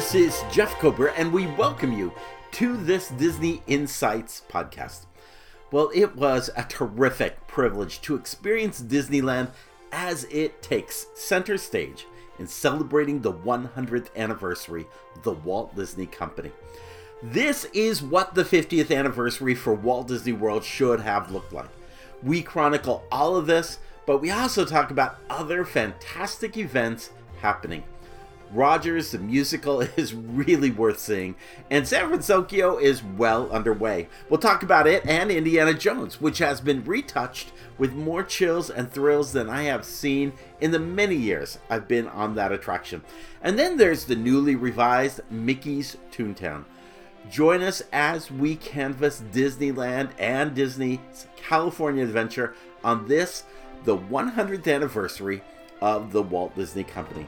This is Jeff Kober, and we welcome you to this Disney Insights podcast. Well, it was a terrific privilege to experience Disneyland as it takes center stage in celebrating the 100th anniversary of the Walt Disney Company. This is what the 50th anniversary for Walt Disney World should have looked like. We chronicle all of this, but we also talk about other fantastic events happening. Rogers, the musical, is really worth seeing, and San Fransokyo is well underway. We'll talk about it and Indiana Jones, which has been retouched with more chills and thrills than I have seen in the many years I've been on that attraction. And then there's the newly revised Mickey's Toontown. Join us as we canvass Disneyland and Disney's California Adventure on this, the 100th anniversary of the Walt Disney Company.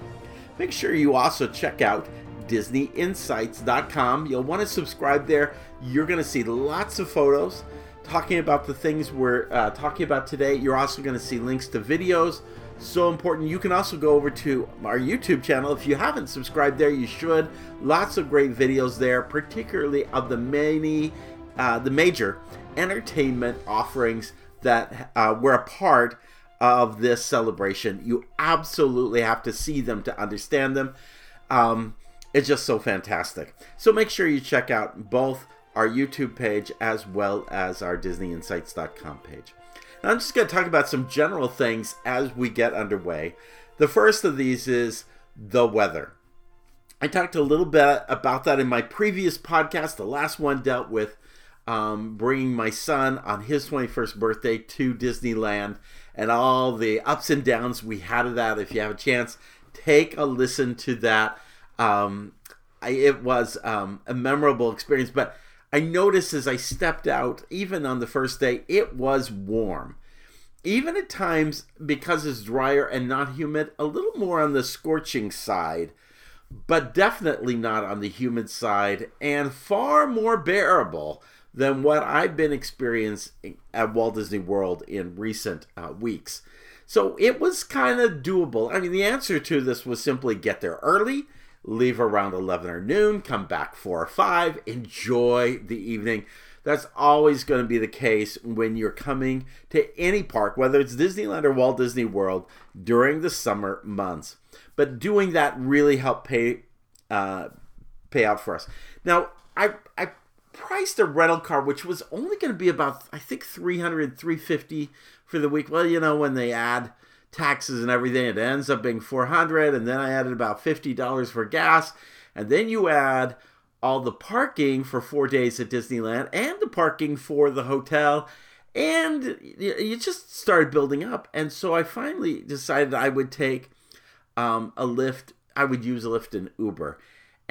Make sure you also check out DisneyInsights.com. You'll want to subscribe there. You're going to see lots of photos talking about the things we're uh, talking about today. You're also going to see links to videos. So important. You can also go over to our YouTube channel. If you haven't subscribed there, you should. Lots of great videos there, particularly of the many, uh, the major entertainment offerings that uh, were a part of this celebration. You absolutely have to see them to understand them. Um, it's just so fantastic. So make sure you check out both our YouTube page as well as our DisneyInsights.com page. Now, I'm just going to talk about some general things as we get underway. The first of these is the weather. I talked a little bit about that in my previous podcast. The last one dealt with um, bringing my son on his 21st birthday to Disneyland and all the ups and downs we had of that. If you have a chance, take a listen to that. Um, I, it was um, a memorable experience, but I noticed as I stepped out, even on the first day, it was warm. Even at times, because it's drier and not humid, a little more on the scorching side, but definitely not on the humid side, and far more bearable than what I've been experiencing at Walt Disney World in recent uh, weeks. So it was kind of doable. I mean, the answer to this was simply get there early, leave around 11 or noon, come back 4 or 5, enjoy the evening. That's always going to be the case when you're coming to any park, whether it's Disneyland or Walt Disney World during the summer months. But doing that really helped pay uh, pay out for us. Now, I I priced a rental car which was only going to be about i think 300 350 for the week. Well you know when they add taxes and everything it ends up being 400 and then i added about $50 for gas. And then you add all the parking for four days at disneyland and the parking for the hotel. And you just started building up. And so i finally decided i would take um, a Lyft i would use a Lyft and uber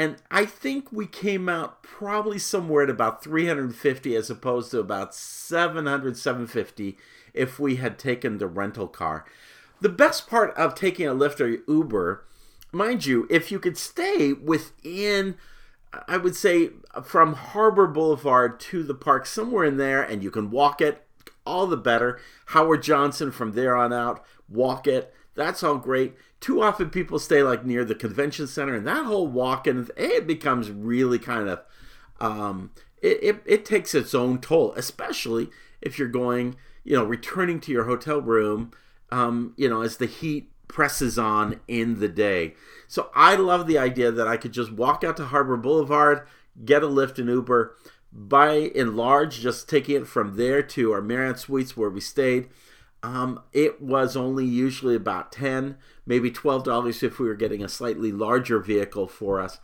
and I think we came out probably somewhere at about 350 as opposed to about 700, 750 if we had taken the rental car. The best part of taking a Lyft or Uber, mind you, if you could stay within, I would say, from Harbor Boulevard to the park, somewhere in there, and you can walk it, all the better. Howard Johnson from there on out, walk it. That's all great. Too often people stay like near the convention center and that whole walk and it becomes really kind of um, it, it, it takes its own toll especially if you're going you know returning to your hotel room um, you know as the heat presses on in the day. So i love the idea that i could just walk out to harbor boulevard get a Lyft and uber by and large just taking it from there to our marriott suites where we stayed um, it was only usually about 10 maybe $12 if we were getting a slightly larger vehicle for us.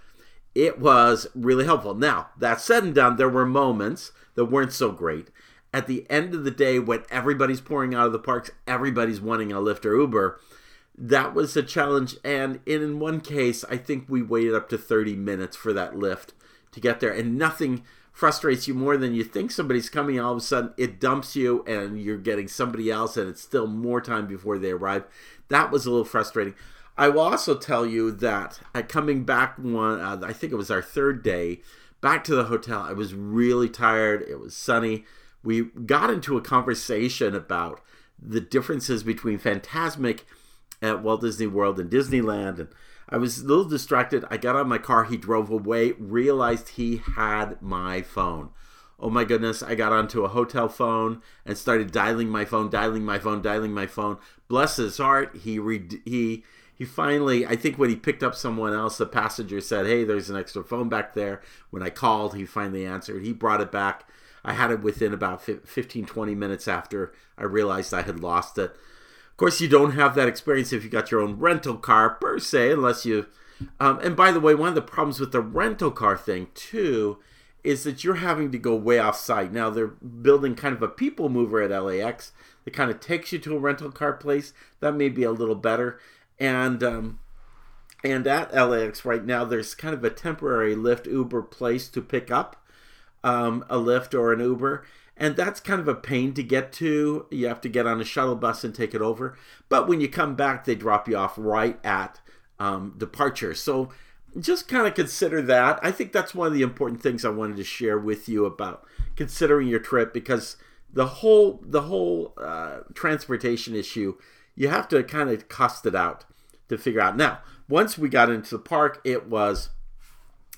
It was really helpful. Now, that said and done, there were moments that weren't so great. At the end of the day, when everybody's pouring out of the parks, everybody's wanting a Lyft or Uber, that was a challenge. And in one case, I think we waited up to 30 minutes for that Lyft to get there. And nothing frustrates you more than you think somebody's coming all of a sudden it dumps you and you're getting somebody else and it's still more time before they arrive that was a little frustrating. I will also tell you that at coming back one, uh, I think it was our third day, back to the hotel, I was really tired. It was sunny. We got into a conversation about the differences between Fantasmic at Walt Disney World and Disneyland, and I was a little distracted. I got out of my car. He drove away, realized he had my phone. Oh my goodness, I got onto a hotel phone and started dialing my phone, dialing my phone, dialing my phone. Bless his heart, he re- he he finally, I think when he picked up someone else, the passenger said, "Hey, there's an extra phone back there." When I called, he finally answered. He brought it back. I had it within about 15 20 minutes after I realized I had lost it. Of course, you don't have that experience if you got your own rental car per se, unless you. Um, and by the way, one of the problems with the rental car thing too is that you're having to go way off site. Now they're building kind of a people mover at LAX that kind of takes you to a rental car place. That may be a little better. And um, and at LAX right now, there's kind of a temporary Lyft Uber place to pick up um, a Lyft or an Uber and that's kind of a pain to get to. You have to get on a shuttle bus and take it over. But when you come back, they drop you off right at um, departure. So just kind of consider that. I think that's one of the important things I wanted to share with you about considering your trip because the whole the whole uh, transportation issue you have to kind of cost it out to figure out. Now, once we got into the park, it was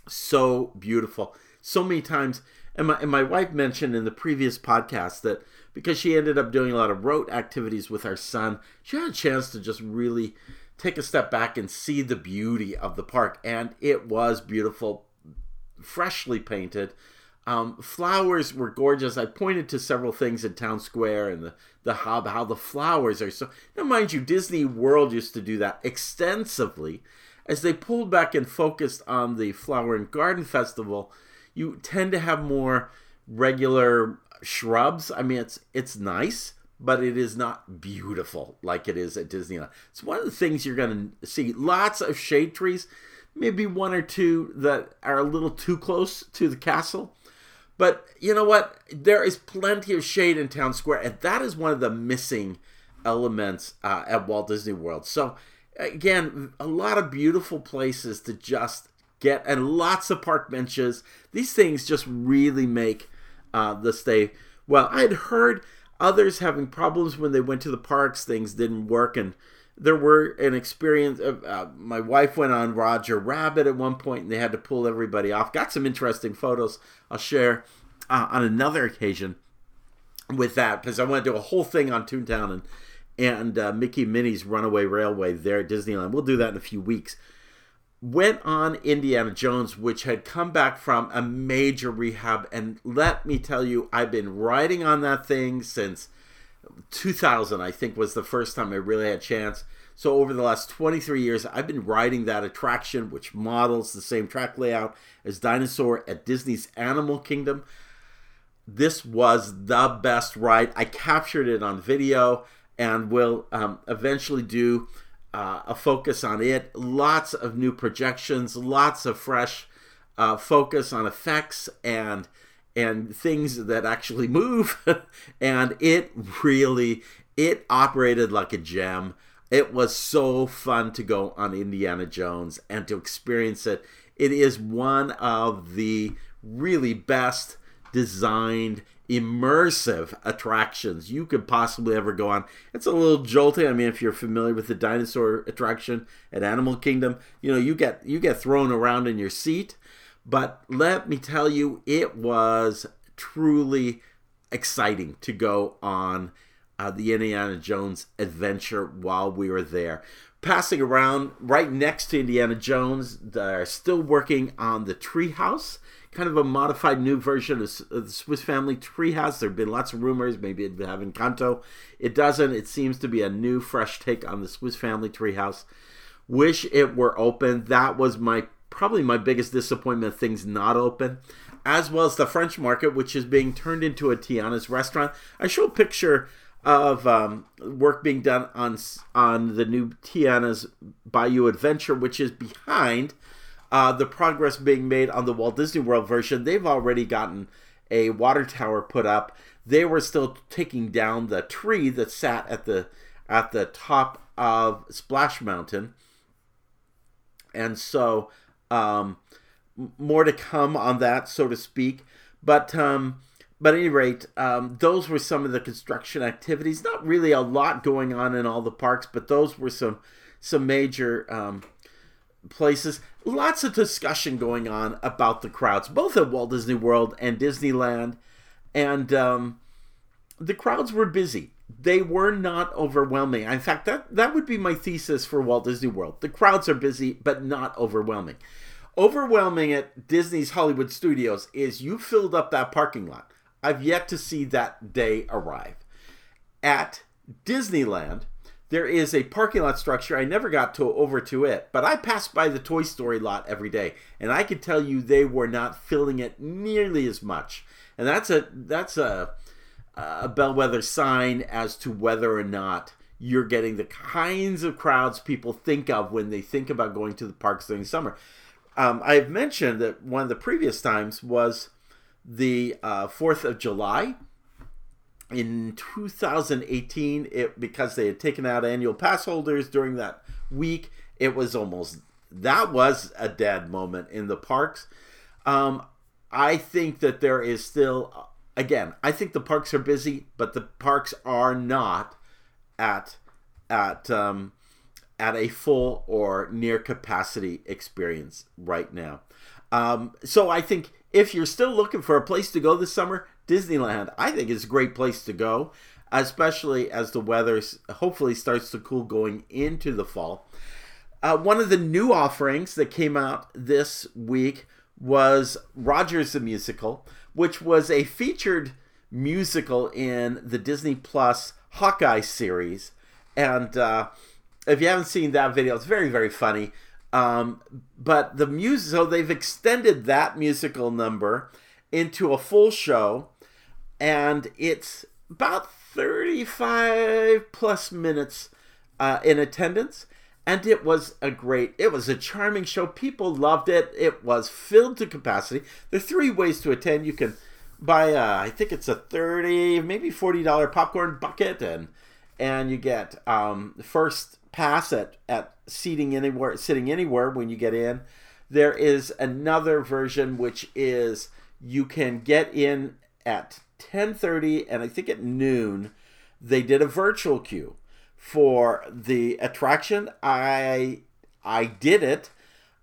so beautiful. So many times and my, and my wife mentioned in the previous podcast that because she ended up doing a lot of rote activities with our son, she had a chance to just really take a step back and see the beauty of the park. And it was beautiful, freshly painted. Um, flowers were gorgeous. I pointed to several things in Town Square and the, the hub, how the flowers are so. Now, mind you, Disney World used to do that extensively. As they pulled back and focused on the Flower and Garden Festival, you tend to have more regular shrubs. I mean, it's it's nice, but it is not beautiful like it is at Disneyland. It's one of the things you're going to see. Lots of shade trees, maybe one or two that are a little too close to the castle. But you know what? There is plenty of shade in Town Square, and that is one of the missing elements uh, at Walt Disney World. So, again, a lot of beautiful places to just get and lots of park benches. These things just really make uh, the stay. Well, I'd heard others having problems when they went to the parks, things didn't work, and there were an experience. Uh, my wife went on Roger Rabbit at one point, and they had to pull everybody off. Got some interesting photos. I'll share uh, on another occasion with that because I want to do a whole thing on Toontown and and uh, Mickey Minnie's Runaway Railway there at Disneyland. We'll do that in a few weeks went on Indiana Jones, which had come back from a major rehab. And let me tell you, I've been riding on that thing since 2000, I think was the first time I really had a chance. So over the last 23 years, I've been riding that attraction, which models the same track layout as Dinosaur at Disney's Animal Kingdom. This was the best ride. I captured it on video and will um, eventually do uh, a focus on it. Lots of new projections, lots of fresh uh, focus on effects and and things that actually move. and it really it operated like a gem. It was so fun to go on Indiana Jones and to experience it. It is one of the really best designed immersive attractions you could possibly ever go on. It's a little jolting. I mean, if you're familiar with the dinosaur attraction at Animal Kingdom, you know you get you get thrown around in your seat. But let me tell you, it was truly exciting to go on uh, the Indiana Jones adventure while we were there. Passing around right next to Indiana Jones, they're still working on the treehouse kind of a modified new version of, the Swiss Family Treehouse. There have been lots of rumors, maybe it'd have Encanto. It doesn't. It seems to be a new, fresh take on the Swiss Family Treehouse. Wish it were open. That was my probably my biggest disappointment. Things not open, as well as the French Market, which is being turned into a Tiana's restaurant. I show a picture of um, work being done on on the new Tiana's Bayou Adventure, which is behind uh, the progress being made on the Walt Disney World version. They've already gotten a water tower put up. They were still taking down the tree that sat at the at the top of Splash Mountain, and so um, more to come on that, so to speak. But um, but at any rate, um, those were some of the construction activities. Not really a lot going on in all the parks, but those were some some major um, places. Lots of discussion going on about the crowds, both at Walt Disney World and Disneyland. And um, the crowds were busy. They were not overwhelming. In fact, that, that would be my thesis for Walt Disney World. The crowds are busy, but not overwhelming. Overwhelming at Disney's Hollywood Studios is you filled up that parking lot. I've yet to see that day arrive. At Disneyland, there is a parking lot structure. I never got to over to it, but I passed by the Toy Story lot every day, and I can tell you they were not filling it nearly as much. And that's a that's a a bellwether sign as to whether or not you're getting the kinds of crowds people think of when they think about going to the parks during summer. Um, I've mentioned that one of the previous times was the uh, 4th of July in 2018 it because they had taken out annual pass holders during that week it was almost that was a dead moment in the parks. Um, i think that there is still again i think the parks are busy but the parks are not at at um, at a full or near capacity experience right now. Um, so i think if you're still looking for a place to go this summer Disneyland, I think, is a great place to go, especially as the weather hopefully starts to cool going into the fall. Uh, one of the new offerings that came out this week was Rogers the Musical, which was a featured musical in the Disney Plus Hawkeye series. And uh, if you haven't seen that video, it's very, very funny. Um, but the music, so they've extended that musical number into a full show and it's about 35 plus minutes uh, in attendance and it was a great it was a charming show. People loved it. It was filled to capacity. There are three ways to attend. You can buy a, I think it's a 30 maybe 40 dollar popcorn bucket and and you get um, first pass at at seating anywhere sitting anywhere when you get in. There is another version which is you can get in at 10:30 and I think at noon they did a virtual queue for the attraction. I I did it.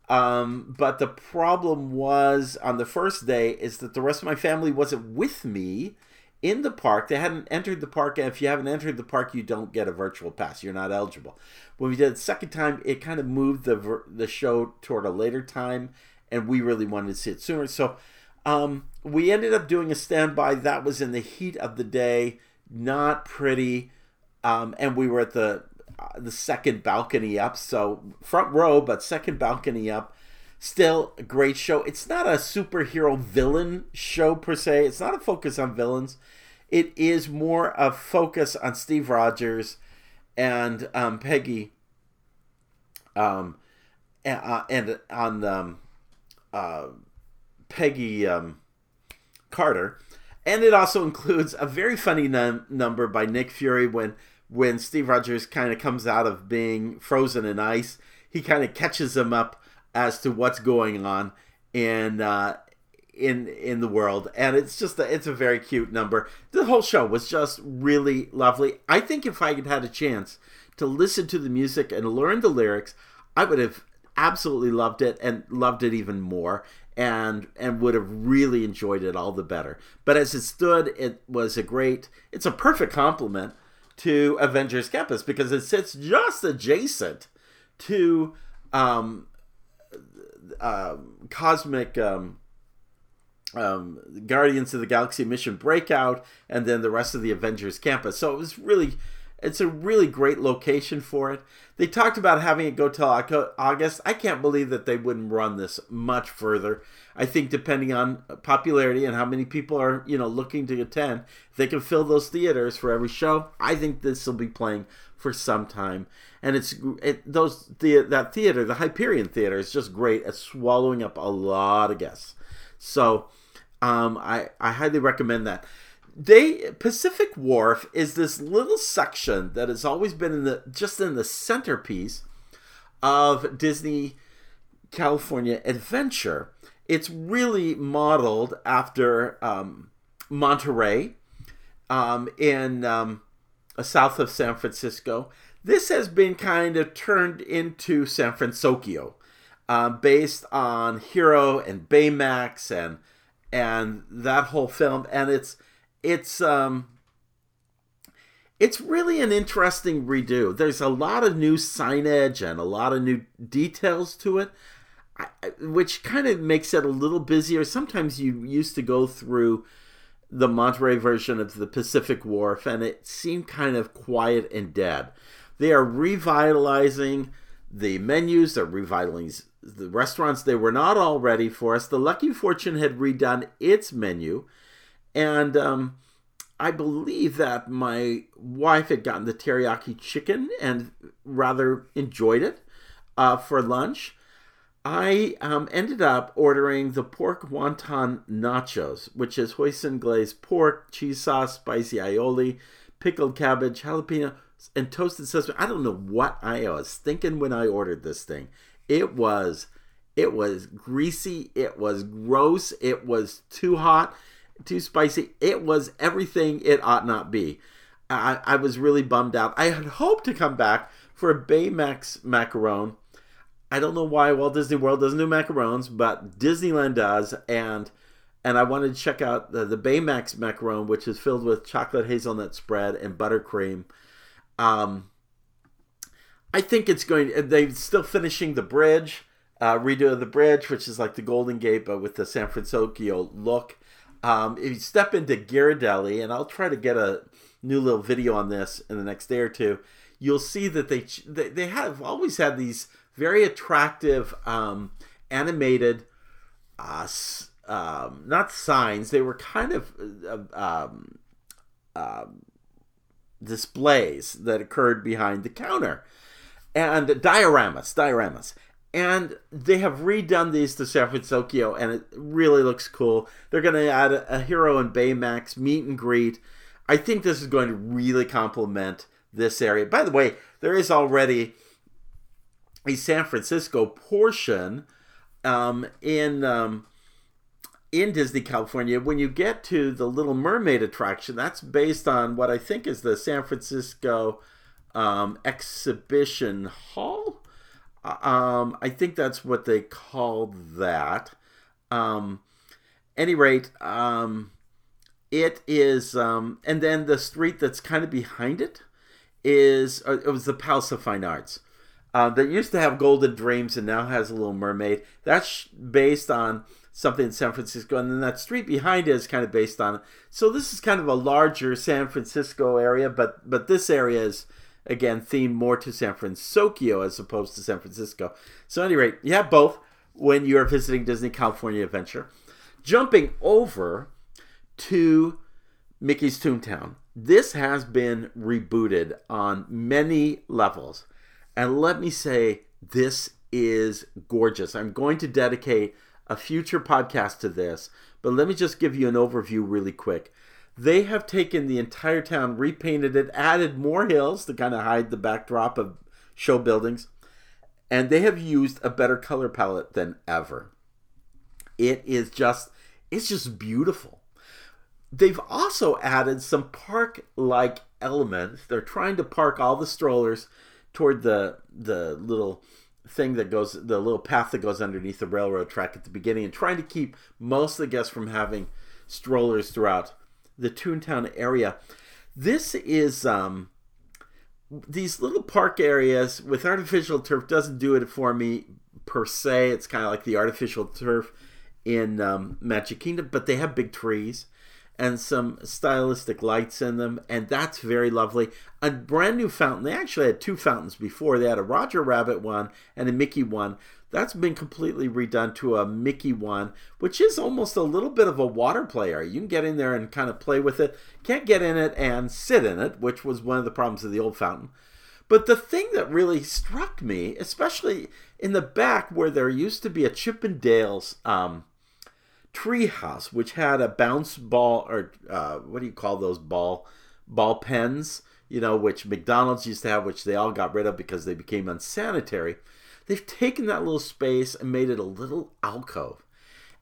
Um, but the problem was on the first day is that the rest of my family wasn't with me in the park. They hadn't entered the park, and if you haven't entered the park, you don't get a virtual pass. You're not eligible. When we did it second time, it kind of moved the the show toward a later time, and we really wanted to see it sooner. So um, we ended up doing a standby. That was in the heat of the day, not pretty, um, and we were at the uh, the second balcony up, so front row, but second balcony up. Still a great show. It's not a superhero villain show per se. It's not a focus on villains. It is more a focus on Steve Rogers and um, Peggy, um, and, uh, and on um, uh, Peggy um, Carter, and it also includes a very funny num- number by Nick Fury when when Steve Rogers kind of comes out of being frozen in ice. He kind of catches him up as to what's going on in uh, in in the world, and it's just a, it's a very cute number. The whole show was just really lovely. I think if I had had a chance to listen to the music and learn the lyrics, I would have absolutely loved it and loved it even more and and would have really enjoyed it all the better. But as it stood, it was a great. It's a perfect complement to Avengers Campus because it sits just adjacent to um, uh, Cosmic um, um, Guardians of the Galaxy Mission Breakout, and then the rest of the Avengers Campus. So it was really it's a really great location for it. They talked about having it go till August. I can't believe that they wouldn't run this much further. I think depending on popularity and how many people are, you know, looking to attend, they can fill those theaters for every show, I think this will be playing for some time. And it's it, those the that theater, the Hyperion Theater, is just great at swallowing up a lot of guests. So um, I I highly recommend that they Pacific Wharf is this little section that has always been in the just in the centerpiece of Disney California Adventure. It's really modeled after um, Monterey um, in um, south of San Fransokyo. This has been kind of turned into San Francisco. uh, based on Hiro and Baymax and and that whole film, and it's it's um it's really an interesting redo. There's a lot of new signage and a lot of new details to it, which kind of makes it a little busier. Sometimes you used to go through the Monterey version of the Pacific Wharf, and it seemed kind of quiet and dead. They are revitalizing the menus, they're revitalizing the restaurants. They were not all ready for us. The Lucky Fortune had redone its menu, and um, I believe that my wife had gotten the teriyaki chicken and rather enjoyed it uh, for lunch. I um, ended up ordering the pork wonton nachos, which is hoisin glazed pork, cheese sauce, spicy aioli, pickled cabbage, jalapeno, and toasted sesame. I don't know what I was thinking when I ordered this thing. It was, it was greasy. It was gross. It was too hot, too spicy. It was everything it ought not be. I, I was really bummed out. I had hoped to come back for a Baymax macaron I don't know why Walt Disney World doesn't do macarons, but Disneyland does, and and I wanted to check out the, the Baymax macaron, which is filled with chocolate hazelnut spread and buttercream. Um, I think it's going. They're still finishing the bridge, uh, redo of the bridge, which is like the Golden Gate, but with the San Fransokyo look. Um, if you step into Ghirardelli, and I'll try to get a new little video on this in the next day or two, you'll see that they they, they have always had these very attractive um, animated uh, um, not signs. They were kind of uh, um, uh, displays that occurred behind the counter. And dioramas dioramas and they have redone these to San Fransokyo, and it really looks cool. They're going to add a, a Hiro and Baymax meet and greet. I think this is going to really complement this area. By the way, there is already a San Francisco portion um, in um, in Disney California. When you get to the Little Mermaid attraction, that's based on what I think is the San Francisco um, Exhibition Hall. Uh, um, I think that's what they called that. Um, any rate, um, it is, um, and then the street that's kind of behind it is uh, it was the Palace of Fine Arts uh, that used to have Golden Dreams and now has a Little Mermaid. That's based on something in San Francisco, and then that street behind it is kind of based on. So this is kind of a larger San Francisco area, but but this area is again themed more to San Fransokyo as opposed to San Francisco. So at any rate, you have both when you are visiting Disney California Adventure. Jumping over to Mickey's Toontown. This has been rebooted on many levels. And let me say, this is gorgeous. I'm going to dedicate a future podcast to this, but let me just give you an overview really quick. They have taken the entire town, repainted it, added more hills to kind of hide the backdrop of show buildings, and they have used a better color palette than ever. It is just it's just beautiful. They've also added some park like elements. They're trying to park all the strollers toward the the little thing that goes the little path that goes underneath the railroad track at the beginning and trying to keep most of the guests from having strollers throughout the Toontown area. This is um, these little park areas with artificial turf doesn't do it for me per se. It's kind of like the artificial turf in um, Magic Kingdom, but they have big trees and some stylistic lights in them, and that's very lovely. A brand new fountain. They actually had two fountains before. They had a Roger Rabbit one and a Mickey one. That's been completely redone to a Mickey one, which is almost a little bit of a water player. You can get in there and kind of play with it. Can't get in it and sit in it, which was one of the problems of the old fountain. But the thing that really struck me, especially in the back where there used to be a Chippendales um, treehouse, which had a bounce ball or uh, what do you call those ball ball pens? You know, which McDonald's used to have, which they all got rid of because they became unsanitary. They've taken that little space and made it a little alcove.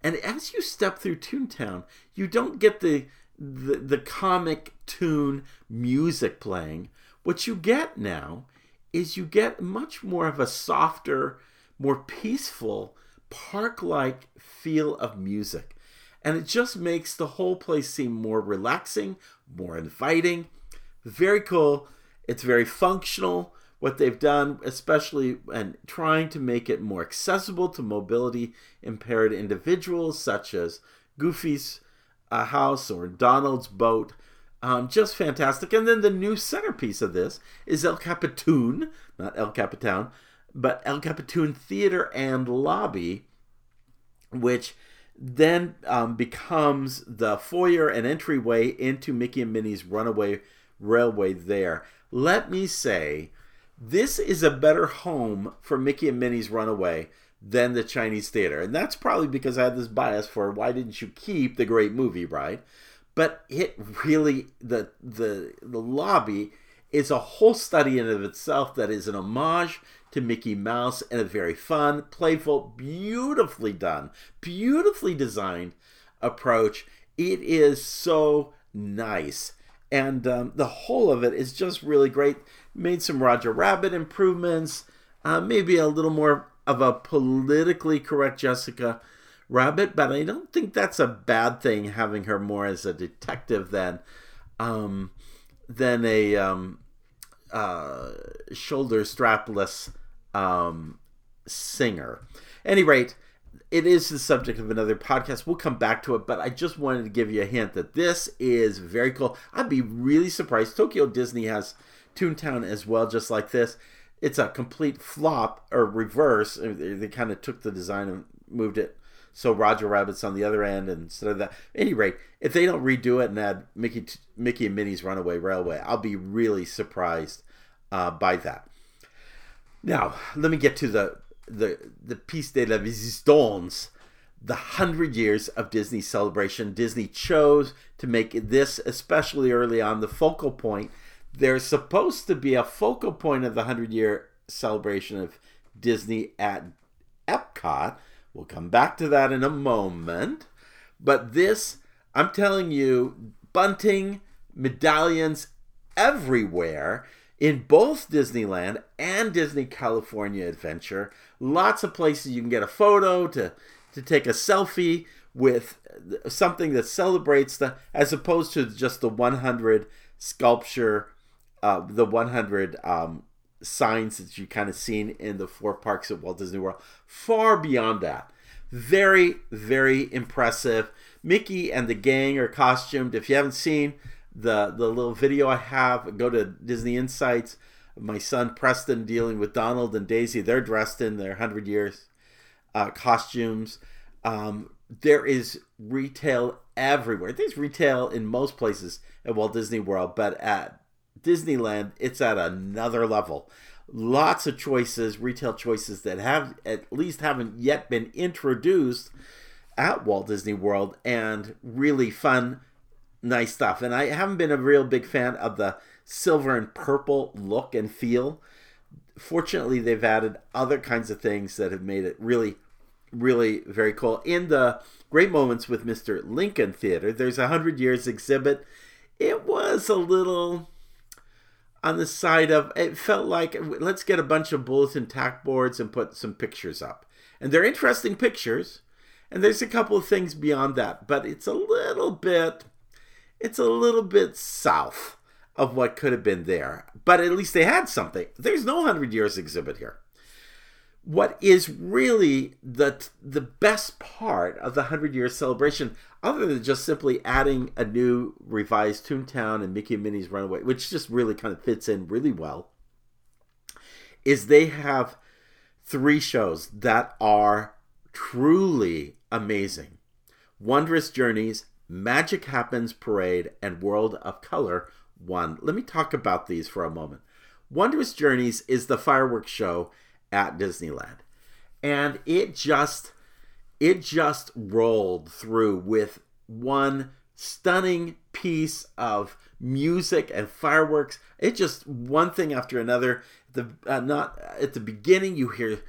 And as you step through Toontown, you don't get the the, the comic tune music playing. What you get now is you get much more of a softer, more peaceful, park like feel of music. And it just makes the whole place seem more relaxing, more inviting. Very cool. It's very functional what they've done, especially and trying to make it more accessible to mobility impaired individuals, such as Goofy's uh, house or Donald's boat. Um, just fantastic. And then the new centerpiece of this is El Capitan, not El Capitan, but El CapiToon Theater and Lobby, which then um, becomes the foyer and entryway into Mickey and Minnie's Runaway Railway there. Let me say, this is a better home for Mickey and Minnie's Runaway than the Chinese theater. And that's probably because I had this bias for why didn't you keep the great movie, right? But it really the the the lobby is a whole study in of itself that is an homage to Mickey Mouse and a very fun, playful, beautifully done, beautifully designed approach. It is so nice. And um, the whole of it is just really great. Made some Roger Rabbit improvements, uh, maybe a little more of a politically correct Jessica Rabbit, but I don't think that's a bad thing having her more as a detective than um, than a um, uh, shoulder strapless um, singer. any rate, it is the subject of another podcast. We'll come back to it, but I just wanted to give you a hint that this is very cool. I'd be really surprised. Tokyo Disney has Toontown as well, just like this it's a complete flop or reverse. They kind of took the design and moved it so Roger Rabbit's on the other end instead of that. At any rate, if they don't redo it and add Mickey Mickey and Minnie's Runaway Railway, I'll be really surprised uh, by that. Now, let me get to the the the piece de la resistance, the hundred years of Disney celebration. Disney chose to make this, especially early on, the focal point there's supposed to be a focal point of the 100 year celebration of Disney at Epcot. We'll come back to that in a moment. But this, I'm telling you, bunting, medallions everywhere in both Disneyland and Disney California Adventure. Lots of places you can get a photo to to take a selfie with something that celebrates the as opposed to just the 100 sculpture uh, the 100 um, signs that you kind of seen in the four parks at Walt Disney World. Far beyond that. Very, very impressive. Mickey and the gang are costumed. If you haven't seen the, the little video I have, go to Disney Insights. My son Preston dealing with Donald and Daisy. They're dressed in their 100 years uh, costumes. Um, there is retail everywhere. There's retail in most places at Walt Disney World, but at Disneyland, it's at another level. Lots of choices, retail choices that have at least haven't yet been introduced at Walt Disney World, and really fun, nice stuff. And I haven't been a real big fan of the silver and purple look and feel. Fortunately, they've added other kinds of things that have made it really, really very cool. In the Great Moments with Mr. Lincoln Theater, there's a hundred years exhibit. It was a little on the side of it felt like let's get a bunch of bulletin tack boards and put some pictures up. And they're interesting pictures. And there's a couple of things beyond that, but it's a little bit it's a little bit south of what could have been there. But at least they had something. There's no 100 years exhibit here what is really the the best part of the 100 year celebration other than just simply adding a new revised toontown and mickey and minnie's runaway which just really kind of fits in really well is they have three shows that are truly amazing wondrous journeys magic happens parade and world of color one let me talk about these for a moment wondrous journeys is the fireworks show at Disneyland. And it just it just rolled through with one stunning piece of music and fireworks. It just one thing after another. The uh, not at the beginning you hear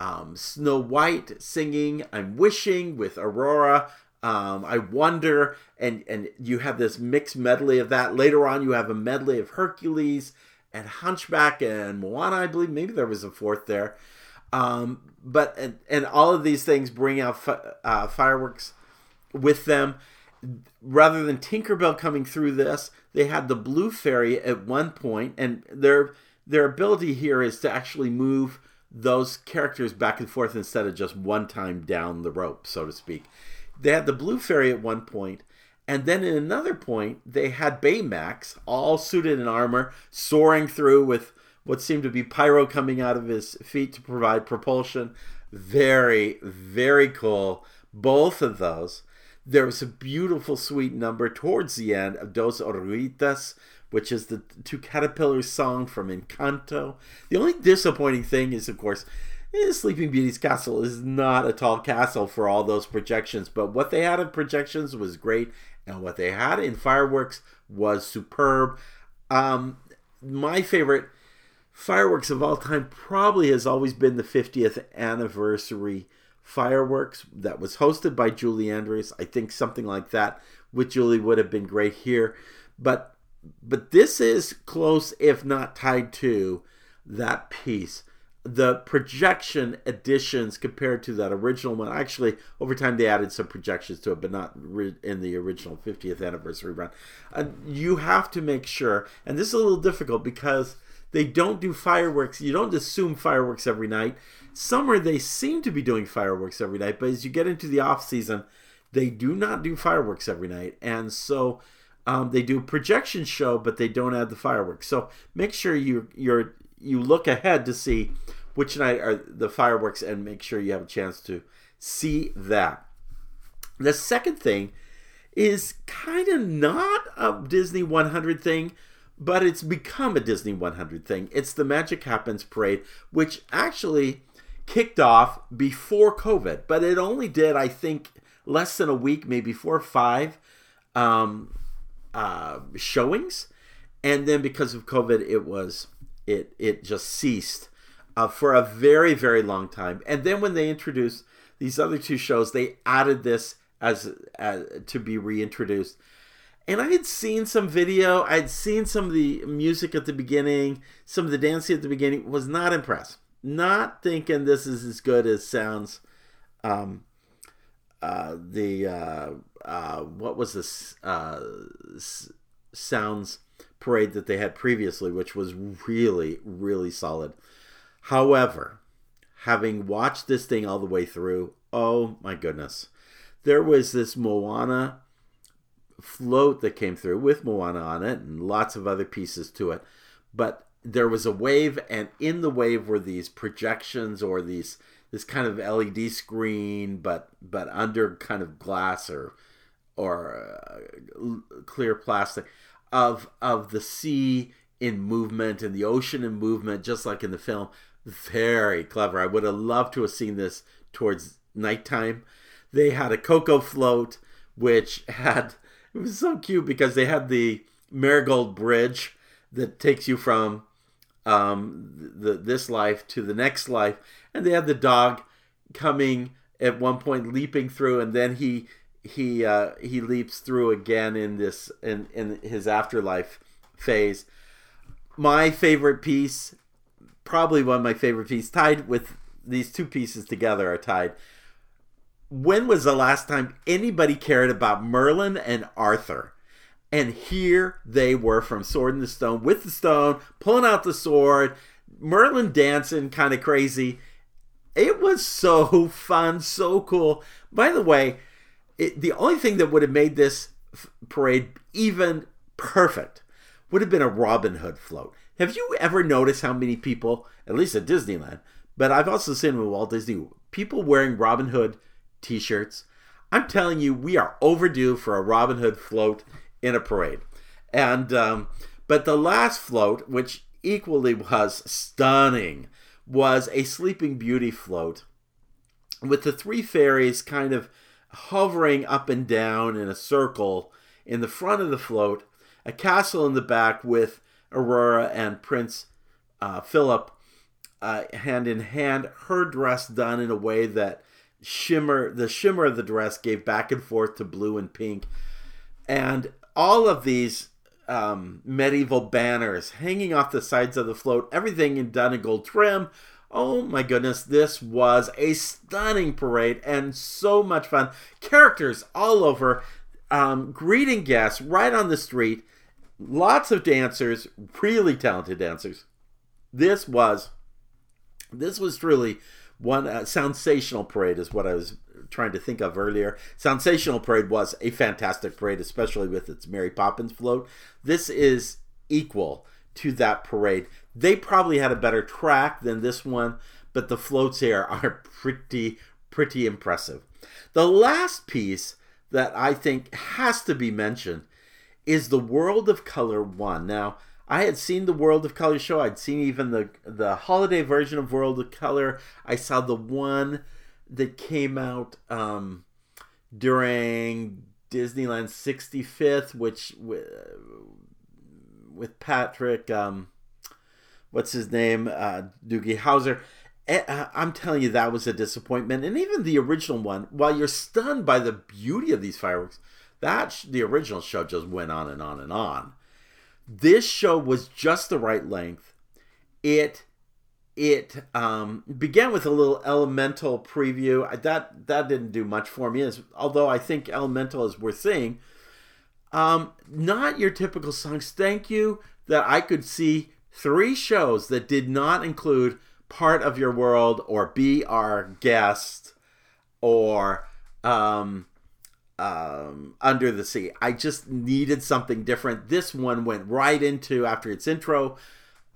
um, Snow White singing "I'm Wishing" with Aurora. Um, I wonder, and and you have this mixed medley of that. Later on, you have a medley of Hercules and Hunchback and Moana, I believe. Maybe there was a fourth there. Um, but and, and all of these things bring out fi- uh, fireworks with them. Rather than Tinkerbell coming through this, they had the Blue Fairy at one point, and their their ability here is to actually move those characters back and forth instead of just one time down the rope, so to speak. They had the Blue Fairy at one point, and then in another point, they had Baymax, all suited in armor, soaring through with what seemed to be pyro coming out of his feet to provide propulsion. Very, very cool. Both of those. There was a beautiful, sweet number towards the end of Dos Oruguitas, which is the two caterpillars song from Encanto. The only disappointing thing is, of course, Sleeping Beauty's castle is not a tall castle for all those projections, but what they had in projections was great, and what they had in fireworks was superb. Um, my favorite fireworks of all time probably has always been the 50th anniversary fireworks that was hosted by Julie Andrews. I think something like that with Julie would have been great here. But but this is close if not tied to that piece. The projection additions compared to that original one, actually, over time they added some projections to it, but not in the original 50th anniversary run. Uh, you have to make sure, and this is a little difficult because they don't do fireworks. You don't assume fireworks every night. Summer, they seem to be doing fireworks every night, but as you get into the off season, they do not do fireworks every night. And so um, they do a projection show, but they don't add the fireworks. So make sure you you're you look ahead to see which night are the fireworks and make sure you have a chance to see that. The second thing is kind of not a Disney 100 thing, but it's become a Disney 100 thing. It's the Magic Happens parade, which actually kicked off before COVID, but it only did, I think, less than a week, maybe four or five um, uh, showings, and then because of COVID, it was it it just ceased uh, for a very very long time. And then when they introduced these other two shows, they added this as, as to be reintroduced and I had seen some video. I'd seen some of the music at the beginning, some of the dancing at the beginning. Was not impressed. Not thinking this is as good as sounds. Um, uh, the uh, uh, what was this uh, sounds parade that they had previously, which was really really solid. However, having watched this thing all the way through, oh my goodness, there was this Moana float that came through with Moana on it and lots of other pieces to it. But there was a wave, and in the wave were these projections or these this kind of LED screen, but but under kind of glass or or uh, clear plastic of of the sea in movement and the ocean in movement, just like in the film. Very clever. I would have loved to have seen this towards nighttime. They had a Coco float, which had it was so cute because they had the marigold bridge that takes you from um, the this life to the next life, and they had the dog coming at one point leaping through, and then he he uh, he leaps through again in this in in his afterlife phase. My favorite piece, probably one of my favorite pieces, tied with these two pieces together are tied when was the last time anybody cared about Merlin and Arthur? And here they were from Sword in the Stone with the stone, pulling out the sword, Merlin dancing kind of crazy. It was so fun, so cool. By the way, it, the only thing that would have made this parade even perfect would have been a Robin Hood float. Have you ever noticed how many people, at least at Disneyland, but I've also seen with Walt Disney, people wearing Robin Hood t-shirts. I'm telling you, we are overdue for a Robin Hood float in a parade. And um, but the last float, which equally was stunning, was a Sleeping Beauty float with the three fairies kind of hovering up and down in a circle in the front of the float, a castle in the back with Aurora and Prince uh, Philip uh, hand in hand, her dress done in a way that shimmer the shimmer of the dress gave back and forth to blue and pink. And all of these um, medieval banners hanging off the sides of the float everything in done in gold trim Oh my goodness, this was a stunning parade and so much fun. Characters all over, um, greeting guests right on the street. Lots of dancers, really talented dancers. This was, this was truly one uh, sensational parade, is what I was trying to think of earlier. Sensational Parade was a fantastic parade, especially with its Mary Poppins float. This is equal to that parade. They probably had a better track than this one, but the floats here are pretty, pretty impressive. The last piece that I think has to be mentioned is the World of Color one. Now, I had seen the World of Color show. I'd seen even the the holiday version of World of Color. I saw the one that came out um, during Disneyland 65th, which with, Patrick, um, what's his name, uh, Doogie Howser. Eh, uh, I'm telling you, that was a disappointment. And even the original one, while you're stunned by the beauty of these fireworks, that the original show just went on and on and on. This show was just the right length. It it um, began with a little elemental preview. That that didn't do much for me, as, although I think elemental is worth seeing. Um, not your typical songs. Thank you that I could see three shows that did not include part of your world or be our guest or um, um, under the sea. I just needed something different. This one went right into after its intro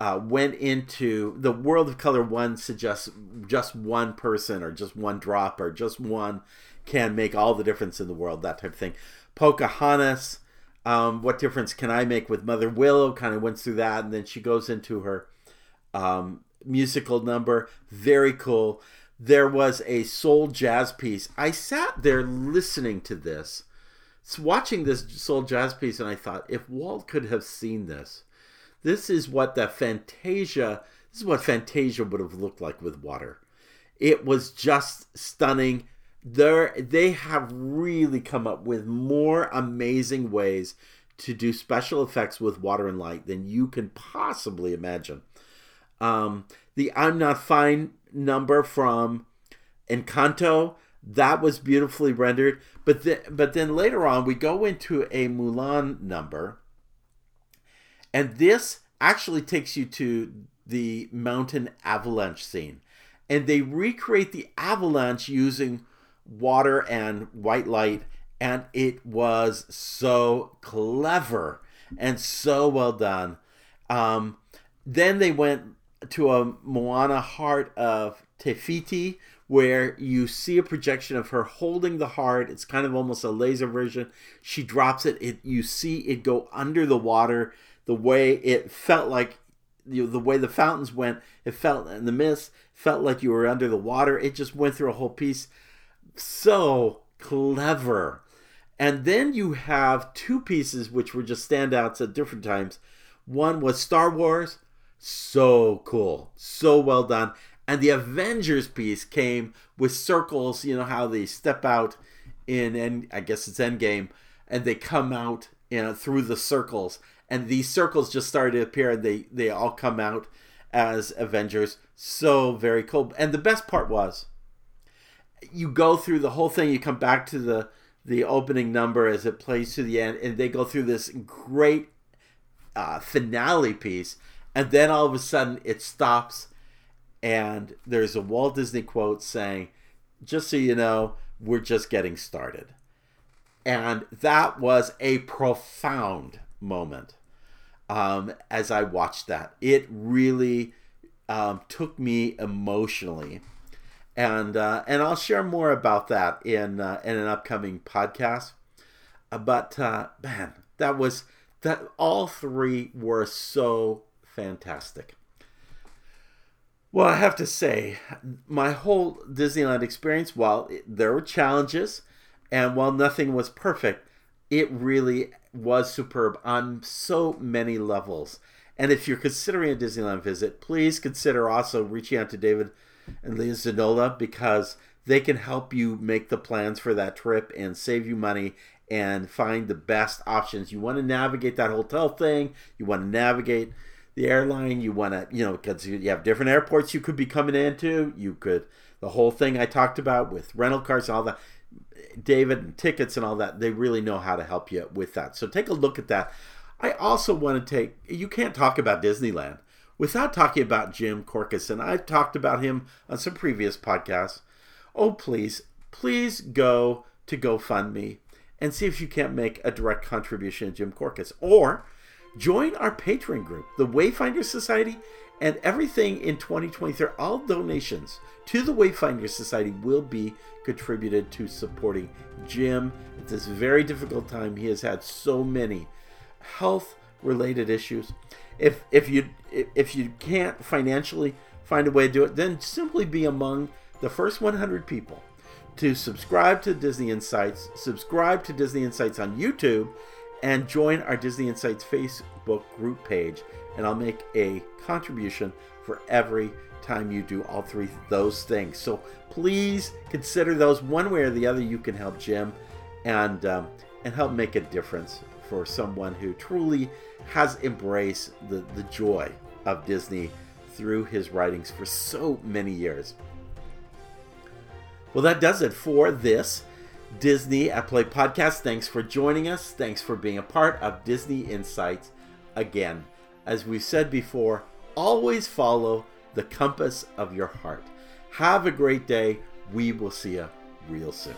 uh, went into the world of color one suggests just one person or just one drop or just one can make all the difference in the world that type of thing pocahontas um, what difference can i make with mother willow kind of went through that and then she goes into her um, musical number very cool there was a soul jazz piece i sat there listening to this watching this soul jazz piece and i thought if walt could have seen this this is what the Fantasia, this is what Fantasia would have looked like with water. It was just stunning. There, they have really come up with more amazing ways to do special effects with water and light than you can possibly imagine. Um, the I'm Not Fine number from Encanto, that was beautifully rendered. But, the, but then later on, we go into a Mulan number and this actually takes you to the mountain avalanche scene. And they recreate the avalanche using water and white light. And it was so clever and so well done. Um, then they went to a Moana Heart of Te Fiti, where you see a projection of her holding the heart. It's kind of almost a laser version. She drops it. It you see it go under the water the way it felt like you know, the way the fountains went, it felt and the mist felt like you were under the water. It just went through a whole piece. So clever. And then you have two pieces which were just standouts at different times. One was Star Wars, so cool, so well done. And the Avengers piece came with circles, you know how they step out in and I guess it's Endgame and they come out you know through the circles and these circles just started to appear and they they all come out as avengers so very cool and the best part was you go through the whole thing you come back to the the opening number as it plays to the end and they go through this great uh, finale piece and then all of a sudden it stops and there's a walt disney quote saying just so you know we're just getting started and that was a profound moment um, as I watched that. It really um, took me emotionally, and uh, and I'll share more about that in uh, in an upcoming podcast. Uh, but uh, man, that was that. All three were so fantastic. Well, I have to say, my whole Disneyland experience, while there were challenges, and while nothing was perfect, it really was superb on so many levels. And if you're considering a Disneyland visit, please consider also reaching out to David and Leah Zanola because they can help you make the plans for that trip and save you money and find the best options. You want to navigate that hotel thing, you want to navigate the airline you want to, you know, because you have different airports you could be coming into. You could, the whole thing I talked about with rental cars and all that. David and tickets and all that, they really know how to help you with that. So take a look at that. I also want to take, you can't talk about Disneyland without talking about Jim Korkison. I've talked about him on some previous podcasts. Oh, please, please go to GoFundMe and see if you can't make a direct contribution to Jim Korkis. Or join our Patreon group, the Wayfinder Society, and everything in 2023. All donations to the Wayfinder Society will be contributed to supporting Jim at this very difficult time. He has had so many health related issues. If if you if you can't financially find a way to do it, then simply be among the first 100 people to subscribe to Disney Insights, subscribe to Disney Insights on YouTube, and join our Disney Insights Facebook group page. And I'll make a contribution for every time you do all three those things. So please consider those one way or the other. You can help Jim and um, and help make a difference for someone who truly has embraced the, the joy of Disney through his writings for so many years. Well, that does it for this Disney at Play podcast. Thanks for joining us. Thanks for being a part of Disney Insights again. As we've said before, always follow the compass of your heart. Have a great day. We will see you real soon.